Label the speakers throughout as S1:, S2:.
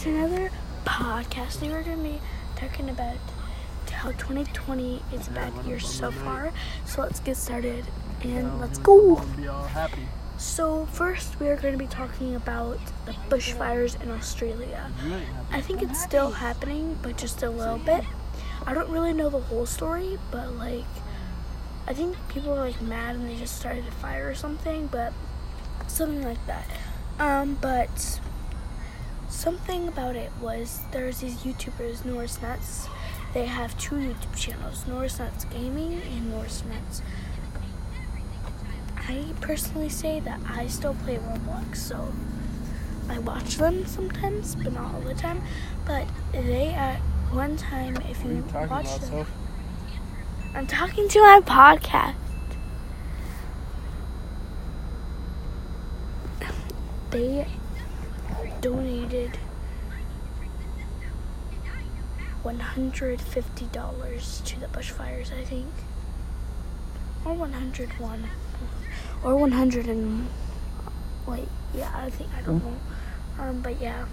S1: to another podcast. Today we're to be talking about how 2020 is a bad year so far. So let's get started and let's go.
S2: Be all happy.
S1: So first, we are going to be talking about the bushfires in Australia.
S2: You ain't happy.
S1: I think it's still happening, but just a little bit. I don't really know the whole story, but like, I think people are like mad and they just started a fire or something, but something like that. Um, but something about it was there's these YouTubers, Norris Nuts. They have two YouTube channels, Norris Nuts Gaming and Norris Nuts. I personally say that I still play Roblox, so I watch them sometimes, but not all the time. But they at one time, if you
S2: you
S1: watch them? I'm talking to my podcast. They donated $150 to the bushfires, I think. Or 101. Or 100 and. Wait, yeah, I think, I don't know. Um, but yeah.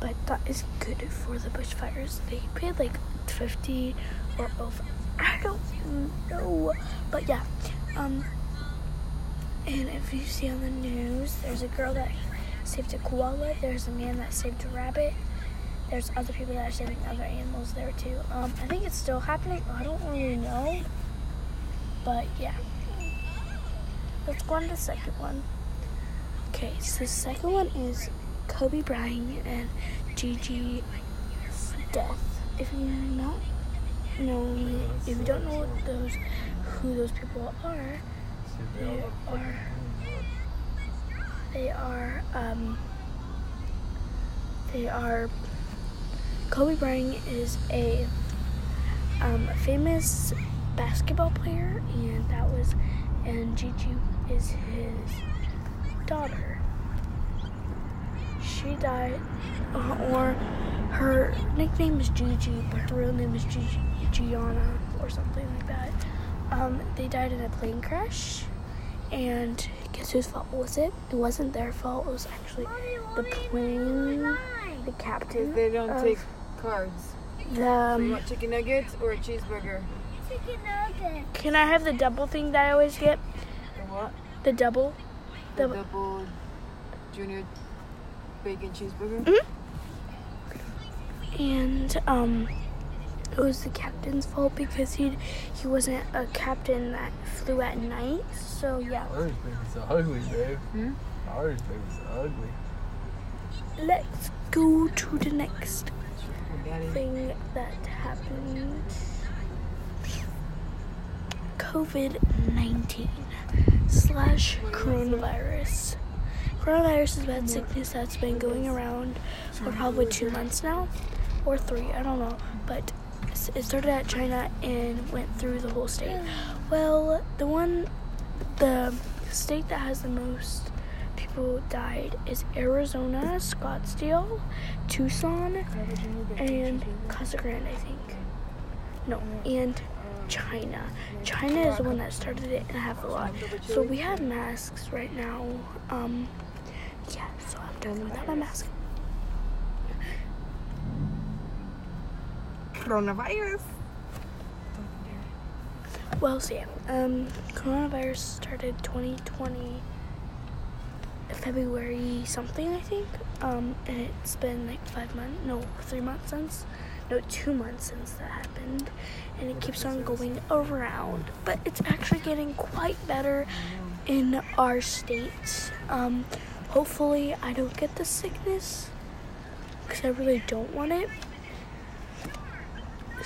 S1: But that is good for the bushfires. They paid like 50 or over. I don't know. But yeah. Um, and if you see on the news, there's a girl that saved a koala. There's a man that saved a rabbit. There's other people that are saving other animals there too. Um, I think it's still happening. I don't really know. But yeah. Let's go on to the second one. Okay, so the second one is Kobe Bryant and Gigi death. If you not know, if you don't know those who those people are, they are they are um they are Kobe Bryant is a um, famous basketball player and that was and Gigi is his daughter. She died uh, or her nickname is Gigi, but her real name is Gigi Gianna or something like that. Um, they died in a plane crash, and guess whose fault was it? It wasn't their fault. It was actually the plane, the captain.
S3: They don't
S1: of
S3: take cards.
S1: the.
S3: So you
S1: Um,
S3: want chicken nuggets or a cheeseburger? Chicken nuggets.
S1: Can I have the double thing that I always get?
S3: The what?
S1: The double.
S3: The
S1: The-
S3: double junior bacon cheeseburger?
S1: Mhm. And um, it was the captain's fault because he he wasn't a captain that flew at night. So yeah.
S2: Ours baby's ugly, babe.
S3: Hmm?
S2: Ours baby's ugly.
S1: Let's go to the next thing that happened. COVID 19 slash coronavirus. Coronavirus is a bad sickness that's been going around for probably two months now, or three, I don't know. But s- it started at China and went through the whole state. Well, the one, the state that has the most people died is Arizona, Scottsdale, Tucson, and Casa Grande, I think. No, and China. China is the one that started it and have a lot. So we have masks right now. Um, yeah, so I'm doing without my mask.
S3: Coronavirus.
S1: Well, yeah, um, coronavirus started 2020 February something, I think. Um, and it's been like five months, no, three months since, no, two months since that happened, and it keeps on going around. But it's actually getting quite better in our state. Um, hopefully, I don't get the sickness because I really don't want it.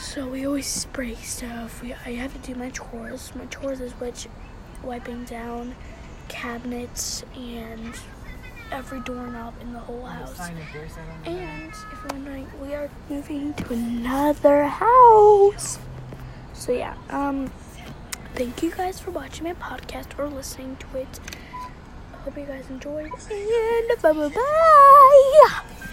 S1: So we always spray stuff. We I have to do my chores. My chores is which wiping down cabinets and every doorknob in the whole house. And if you're wondering, we are moving to another house. So yeah, um thank you guys for watching my podcast or listening to it. Hope you guys enjoyed and bye bye bye.